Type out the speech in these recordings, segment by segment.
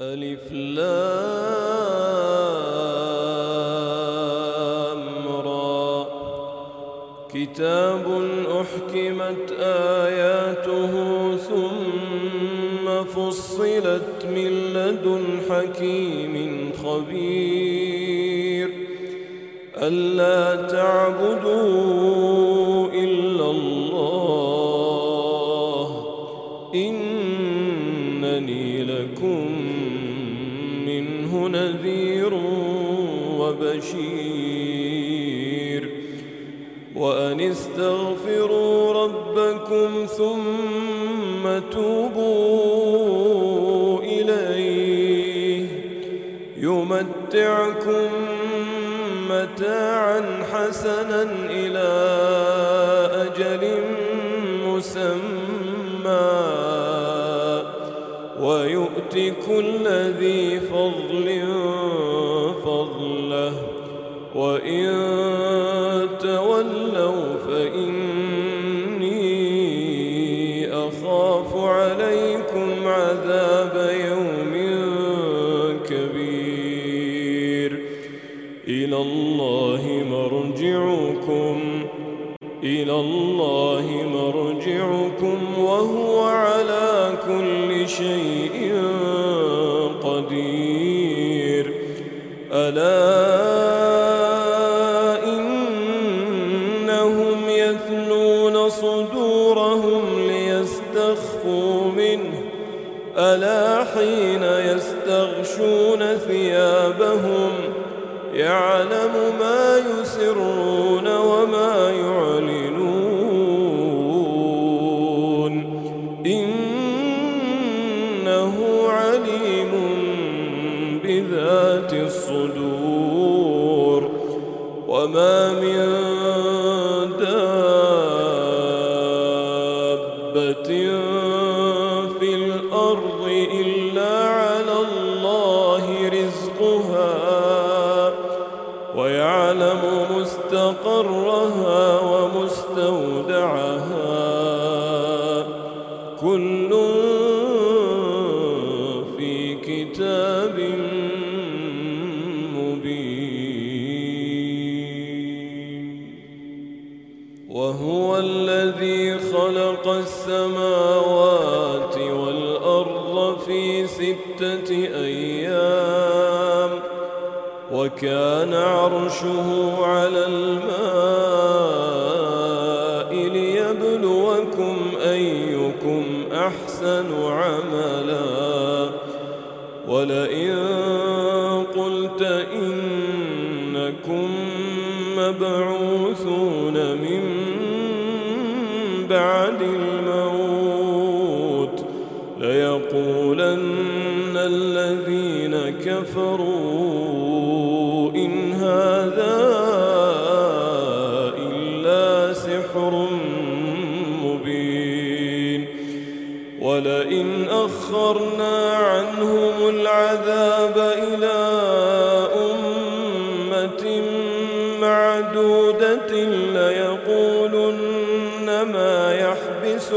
ألف لام را. كتاب أحكمت آياته ثم فصلت من لدن حكيم خبير. ألا تعبدون استغفروا ربكم ثم توبوا إليه. يمتعكم متاعا حسنا إلى أجل مسمى. ويؤتي كل ذي فضل سرهم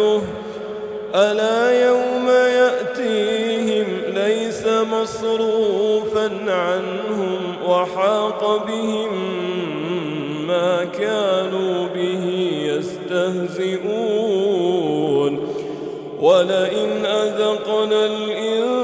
يدعوه ألا يوم يأتيهم ليس مصروفا عنهم وحاق بهم ما كانوا به يستهزئون. ولئن أذقنا الإنسان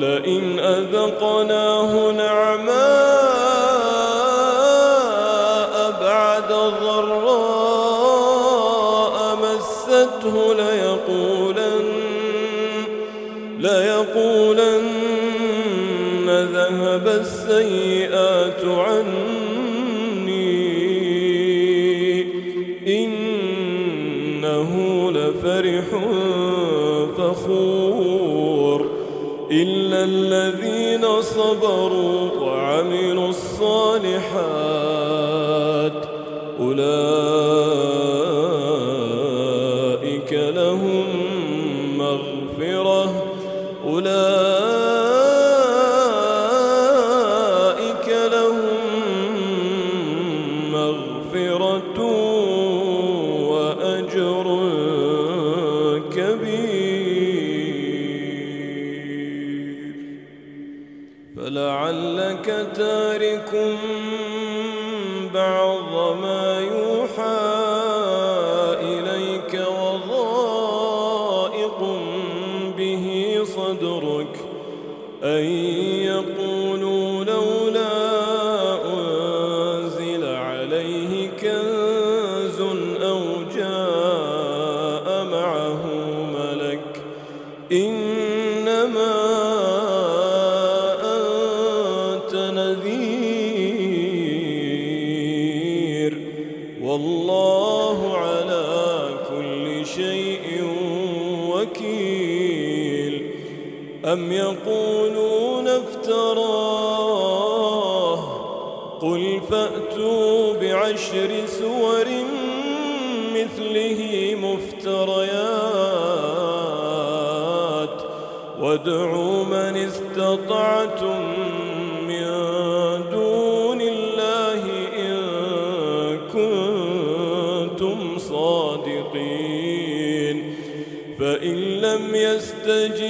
ولئن أذقناه نعماء بعد ضراء مسته ليقولن ليقولن ذهب السيد الذي أم استطعتم من دون الله إن كنتم صادقين. فإن لم يستجيبوا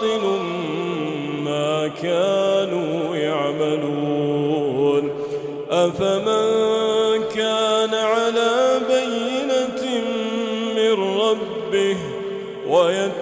وباطل ما كانوا يعملون. أفمن كان على بينة من ربه ويتلوه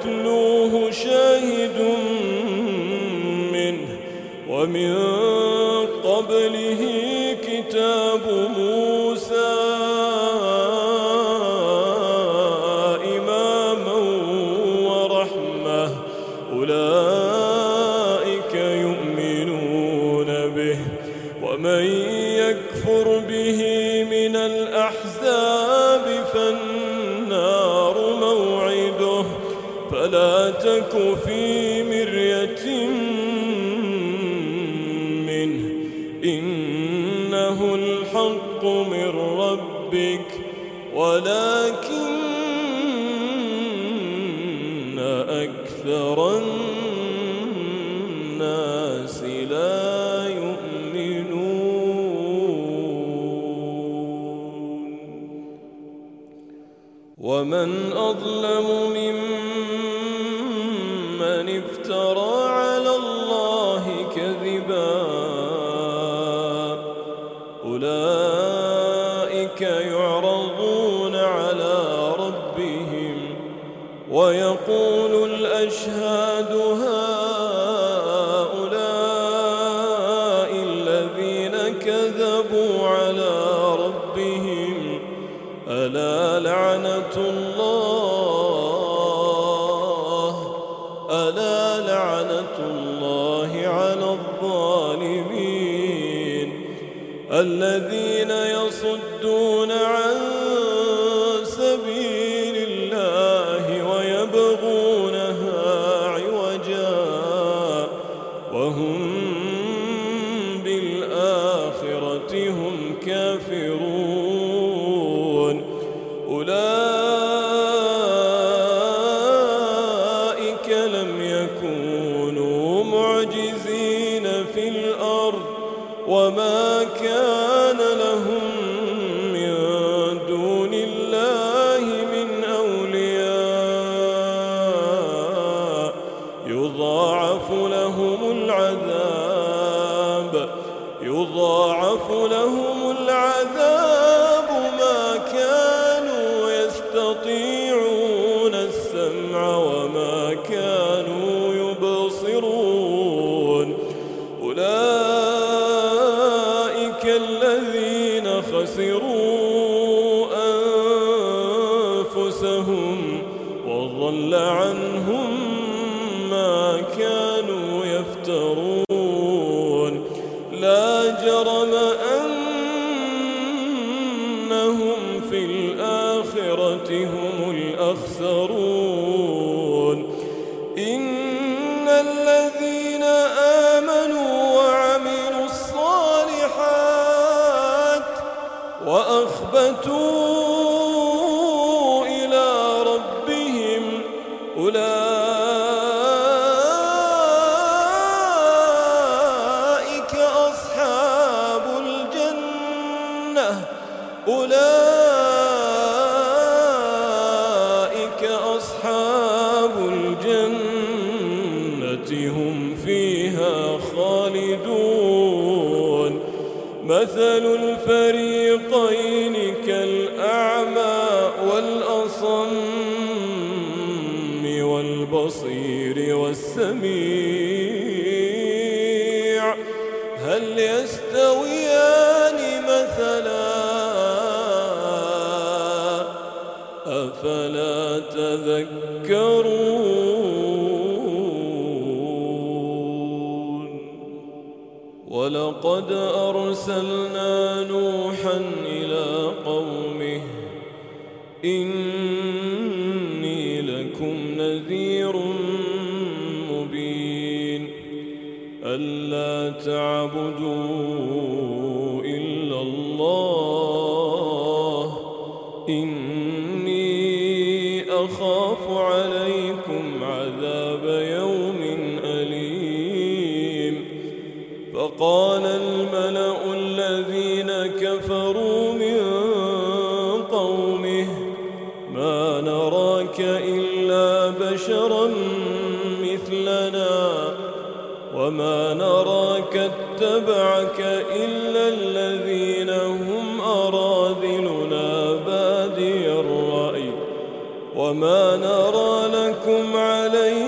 ويقول الأشهاد هؤلاء الذين كذبوا على ربهم ألا لعنة الله؟ ألا لعنة الله على الظالمين؟ الذين إنهم في الآخرة هم الأخسرون إن الذين آمنوا وعملوا الصالحات وأخبتون وسلم إلا بشرا مثلنا وما نراك اتبعك إلا الذين هم أراذلنا بادي الرأي وما نرى لكم عليه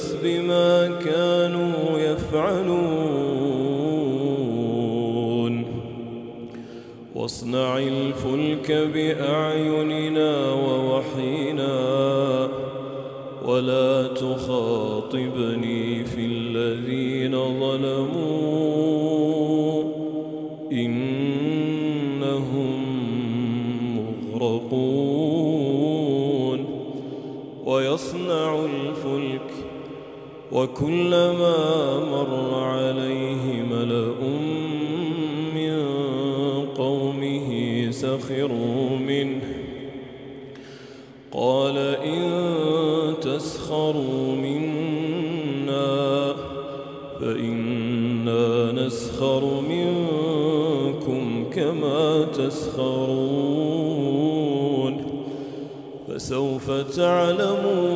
ببئس بما كانوا يفعلون واصنع الفلك بأعين وكلما مر عليه ملأ من قومه سخروا منه. قال إن تسخروا منا فإنا نسخر منكم كما تسخرون. فسوف تعلمون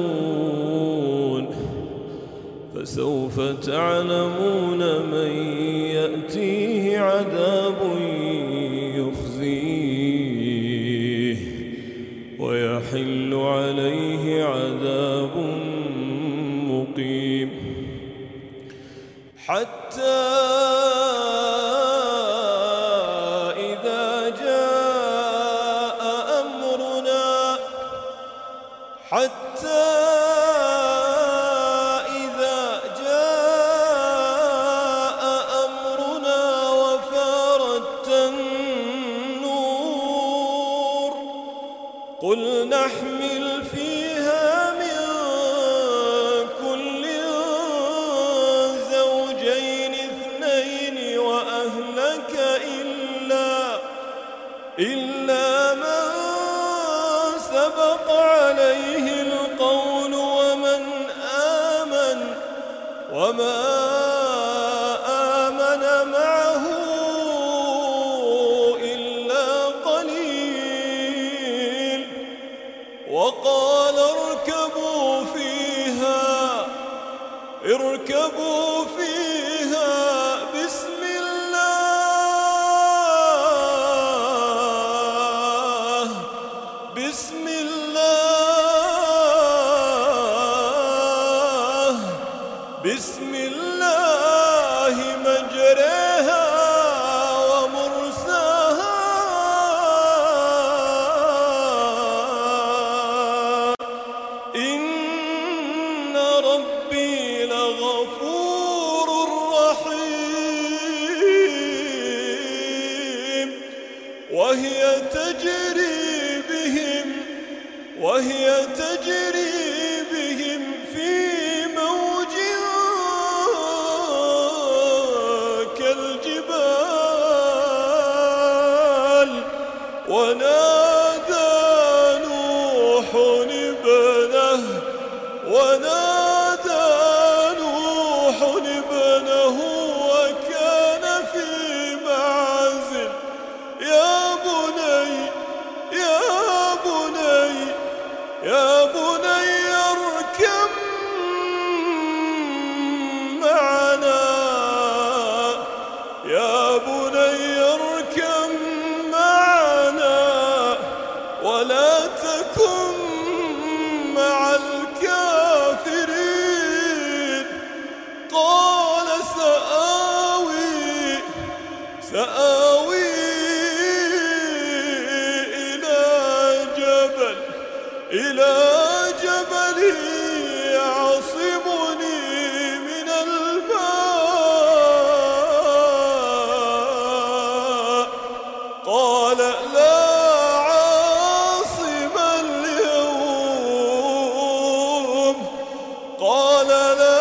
قال لا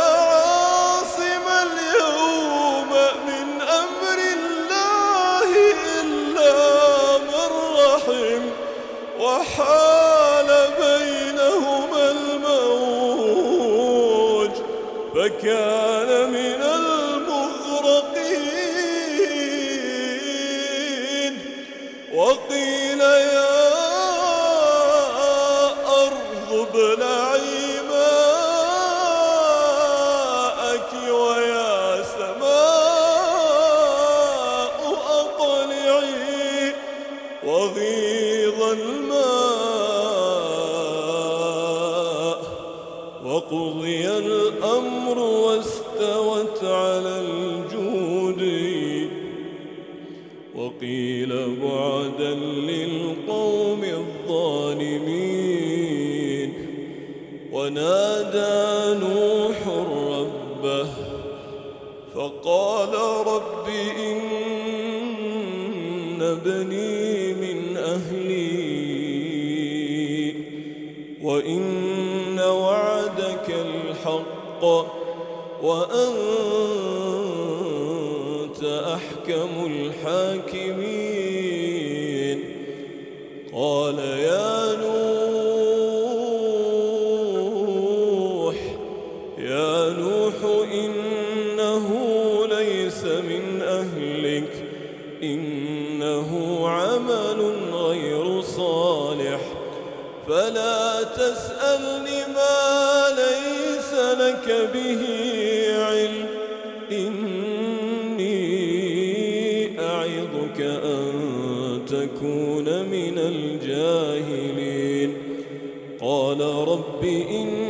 تكون من الجاهلين. قال رب إني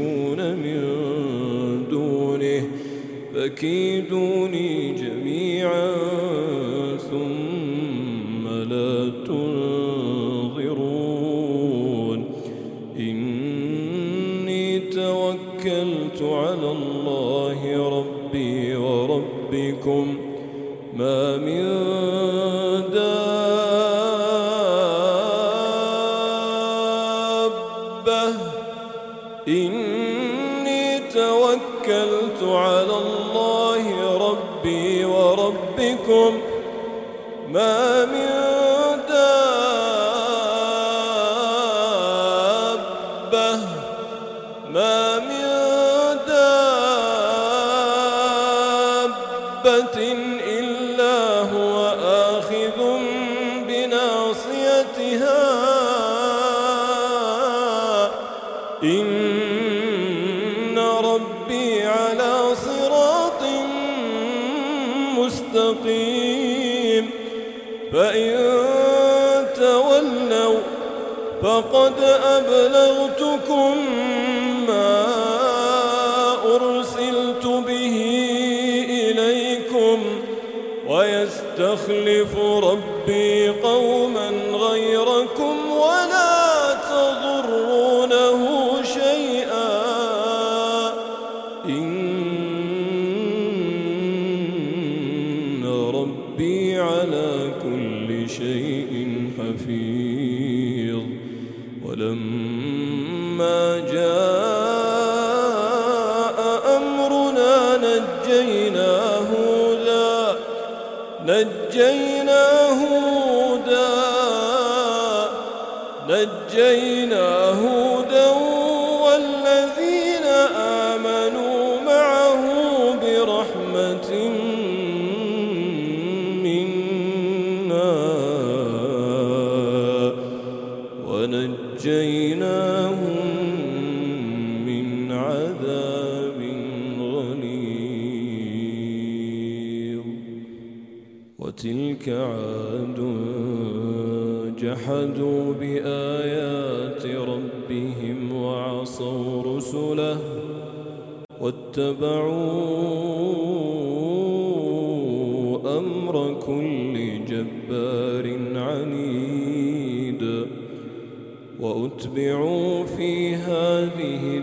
تشركون من دونه. فكيدوني جميعا ثم لا تنظرون. إني توكلت على الله ربي وربكم. ما من بِكُمْ نجينا هودا نجينا هودا. واتبعوا أمر كل جبار عنيد وأتبعوا في هذه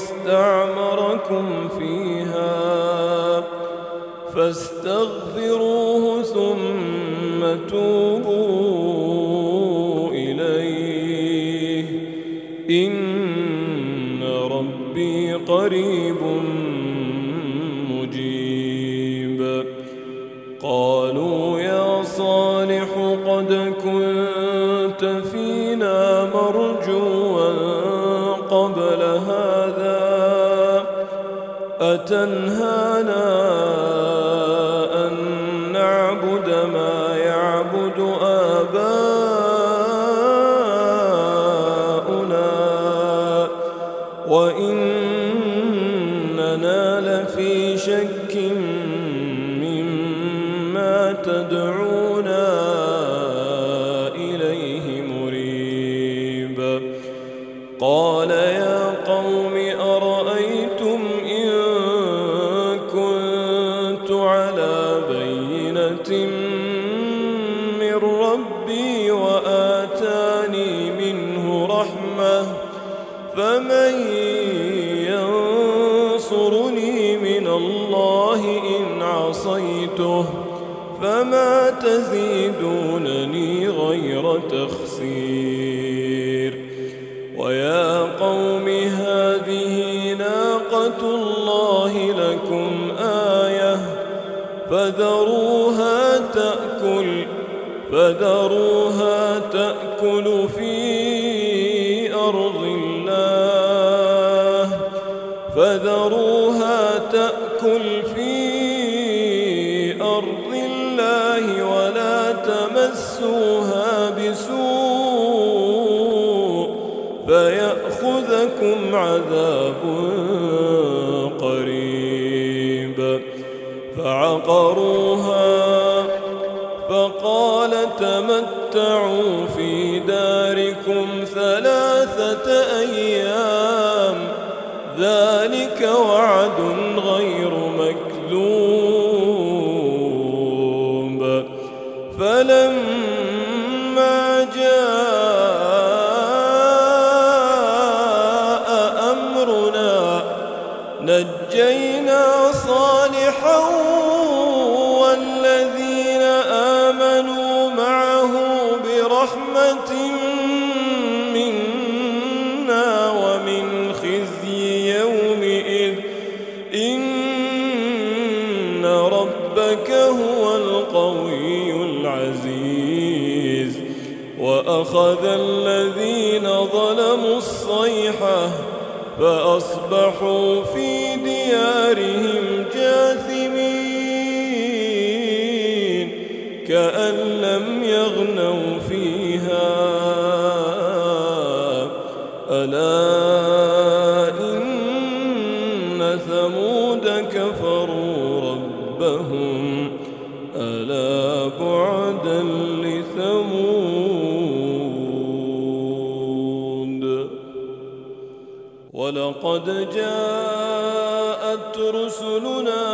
استعمركم فيها فاستغفروه ثم توبوا فذروها تأكل في أرض الله ولا تمسوها بسوء فيأخذكم عذاب فأخذ الذين ظلموا الصيحة فأصبحوا في وجاءت رسلنا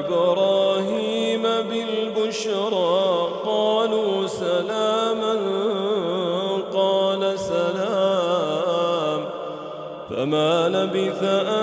إبراهيم بالبشرى قالوا سلاما قال سلام فما لبث أن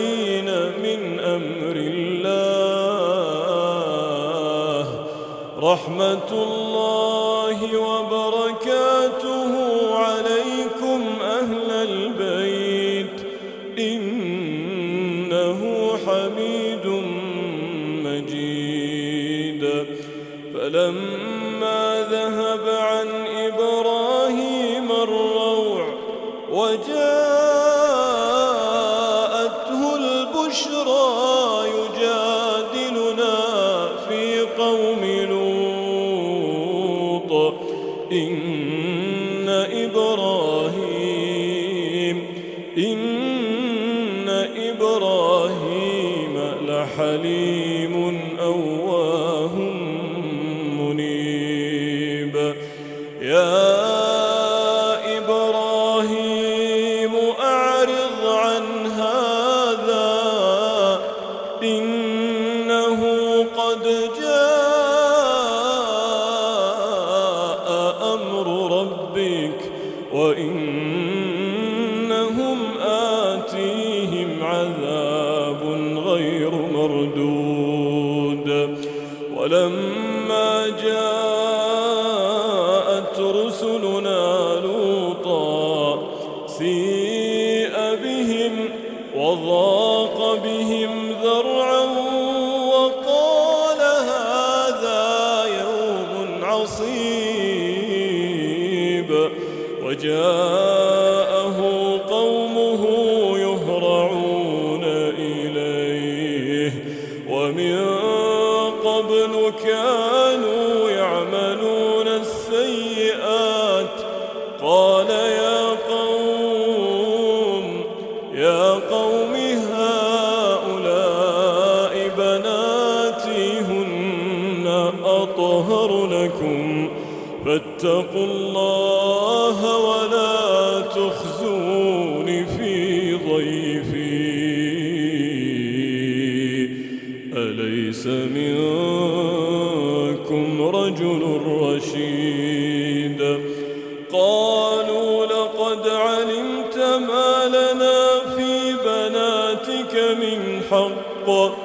تعجبين من أمر الله رحمة الله وبركاته. واتقوا الله ولا تخزوني في ضيفي. أليس منكم رجل رشيد؟ قالوا لقد علمت ما لنا في بناتك من حق.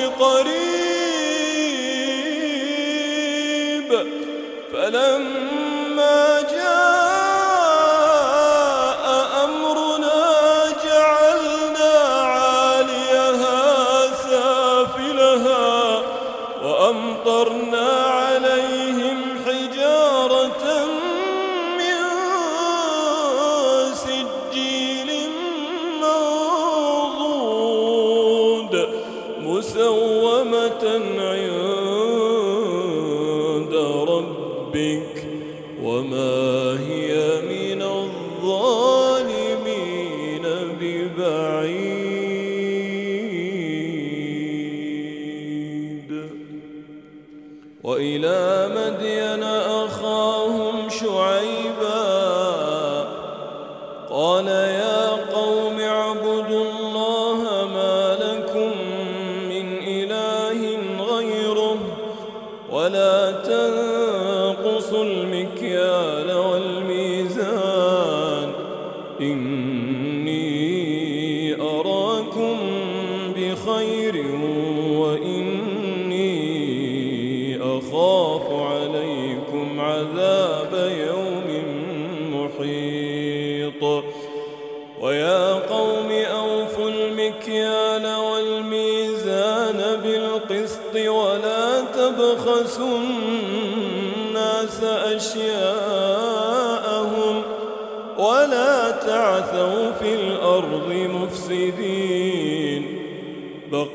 الله قريب. فلما جاء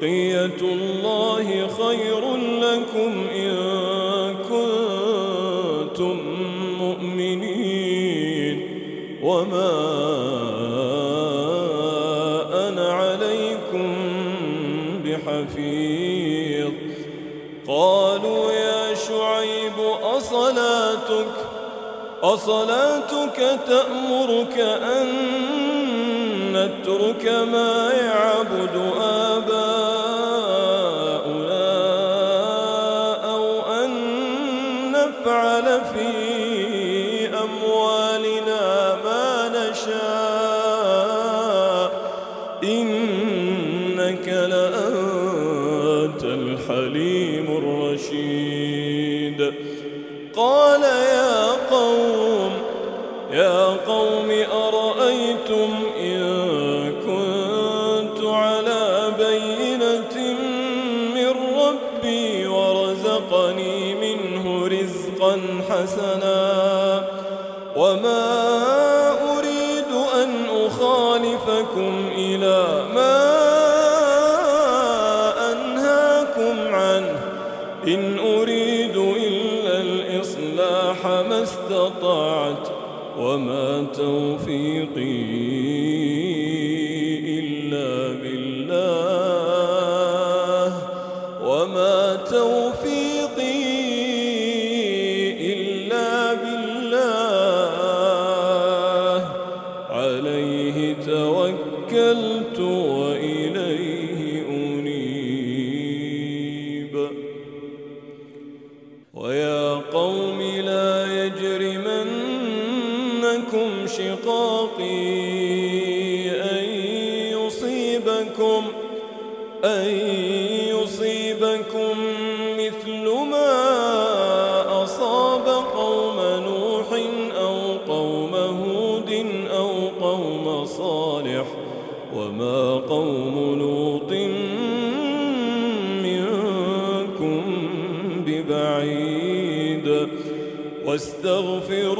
بقية الله خير لكم إن كنتم مؤمنين. وما أنا عليكم بحفيظ. قالوا يا شعيب أصلاتك أصلاتك تأمرك أن نترك ما يعبد آه توفيق واستغفر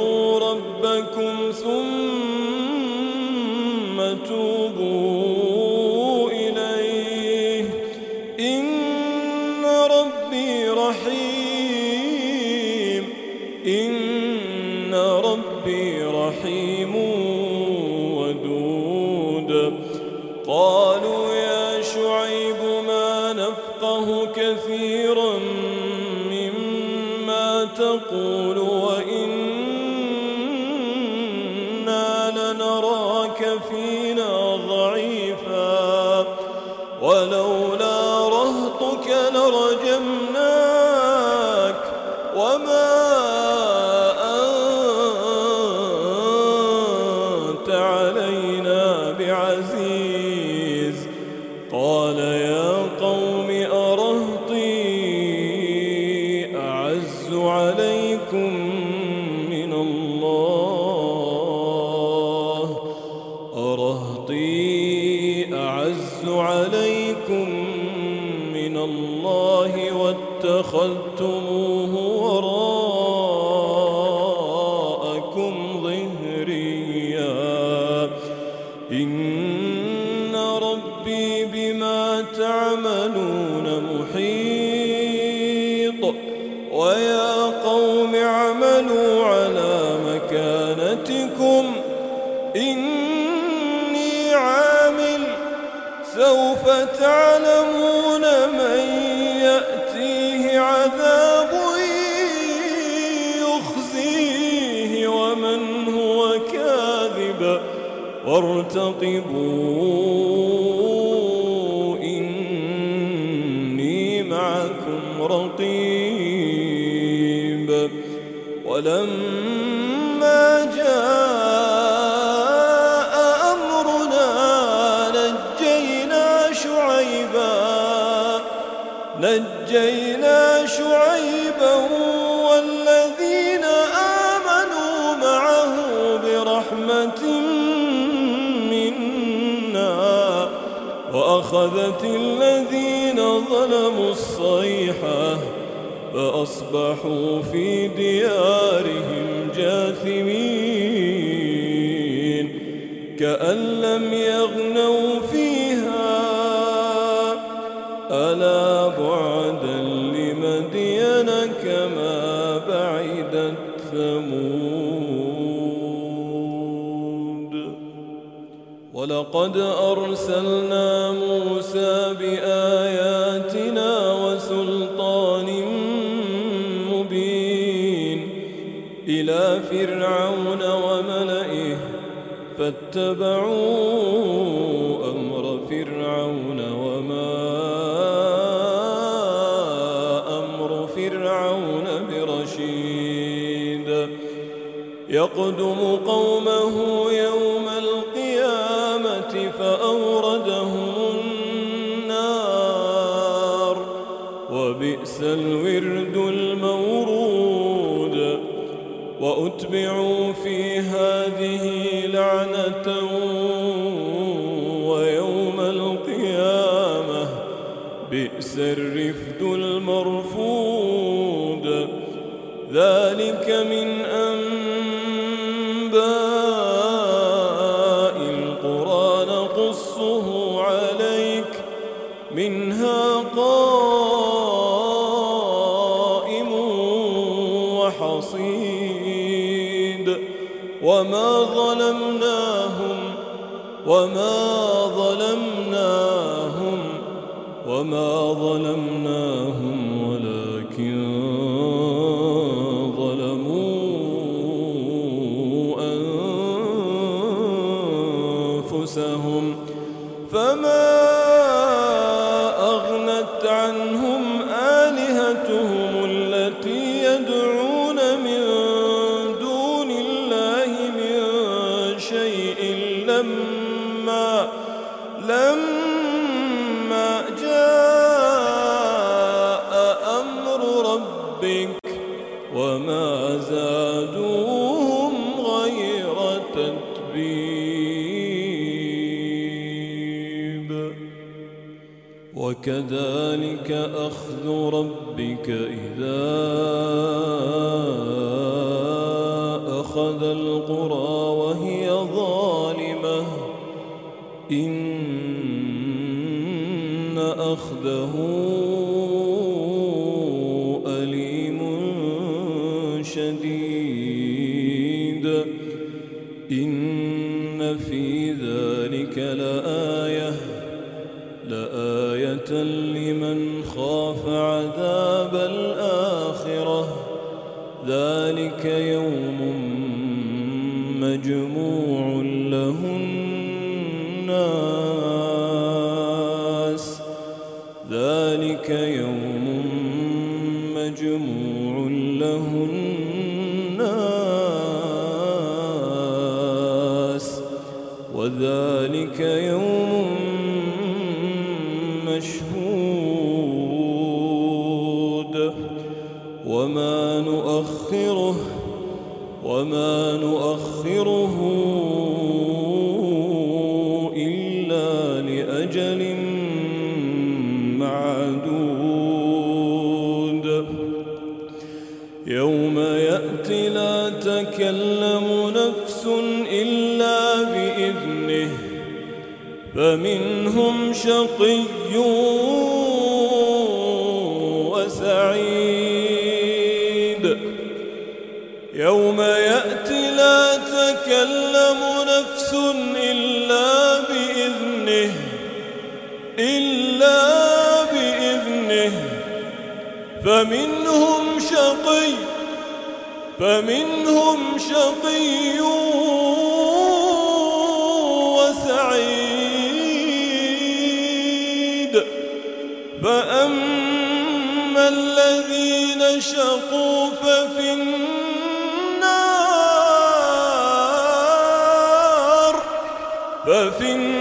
مكانتكم. إني عامل سوف تعلمون من يأتيه عذاب يخزيه ومن هو كاذب. وارتقبوا وأخذت الذين ظلموا الصيحة فأصبحوا في ديارهم جاثمين كأن لم يغنوا فيها. ألا بعدا لمدين كما بعدت ثمود. ولقد أرسلنا فاتبعوا أمر فرعون وما أمر فرعون برشيد. يقدم قومه يوم القيامة فأوردهم النار. وبئس الورد المورود. وأتبعوا في بئس الرفد المرفود. ذلك من أنباء القرى نقصه عليك. منها قائم وحصيد. وما ظلمناهم وما أخذه أليم شديد إن في ذلك لآية لآية منهم شقي وسعيد. يوم يأتي لا تكلم نفس إلا بإذنه إلا بإذنه. فمنهم شقي فمنهم شقي فشقوا ففي النار ففي النار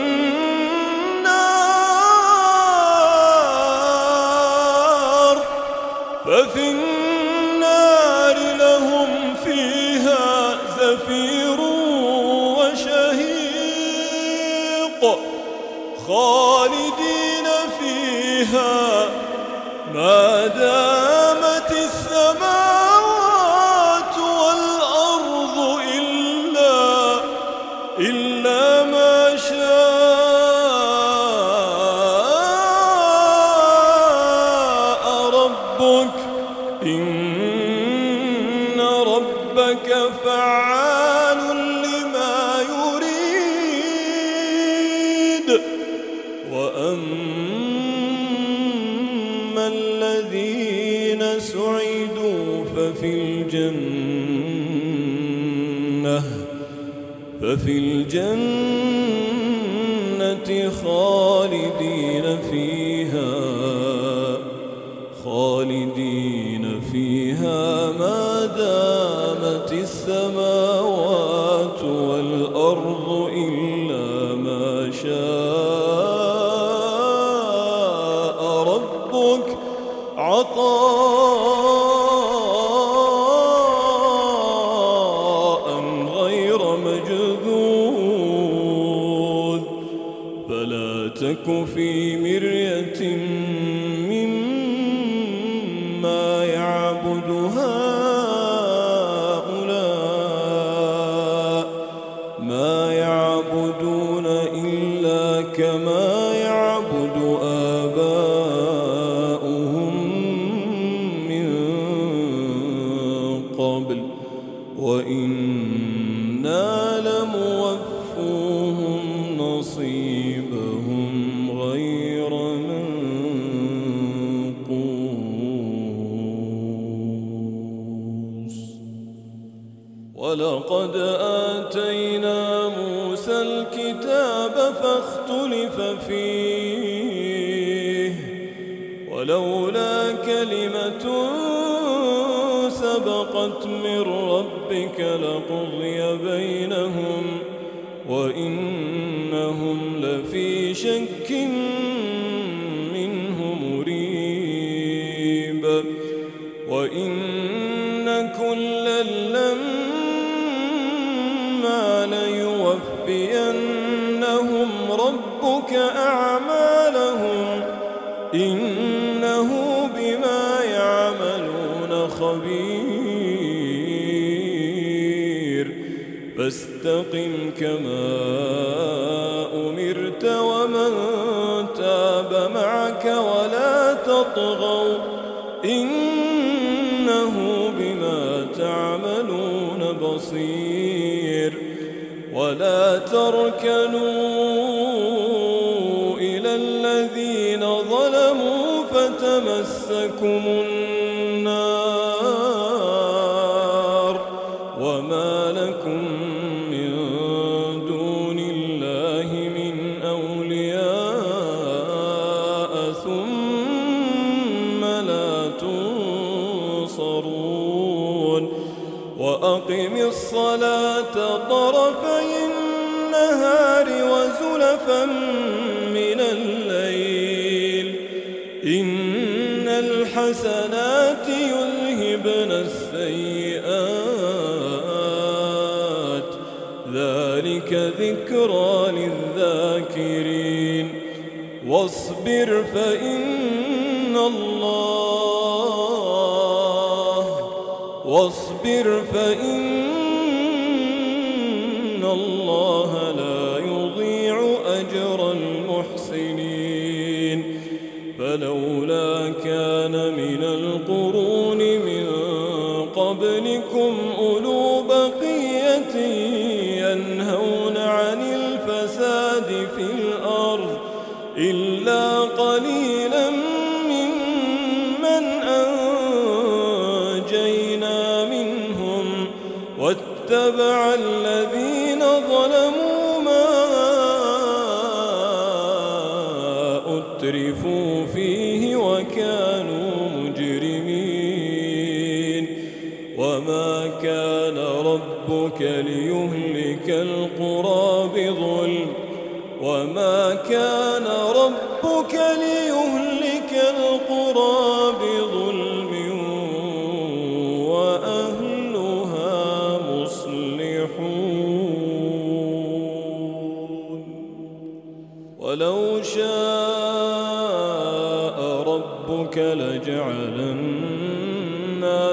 وأقم الصلاة طرفي النهار وزلفا من الليل. إن الحسنات يذهبن السيئات. ذلك ذكرى للذاكرين. واصبر فإن الله واصبر فإن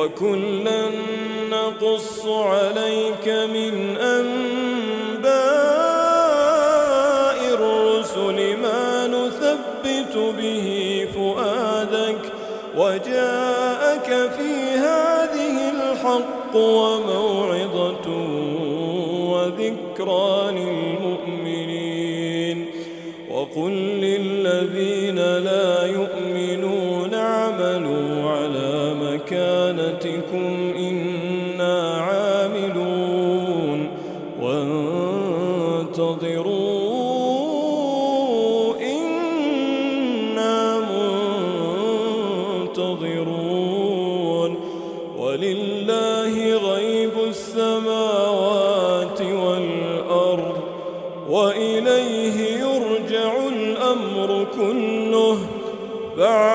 وكلا نقص عليك من أنباء الرسل ما نثبت به فؤادك وجاءك في هذه الحق وموعظة وذكرى للمؤمنين وقل للذين لا يؤمنون مكانتكم إنا عاملون وانتظروا إنا منتظرون ولله غيب السماوات والأرض وإليه يرجع الأمر كله فاعبده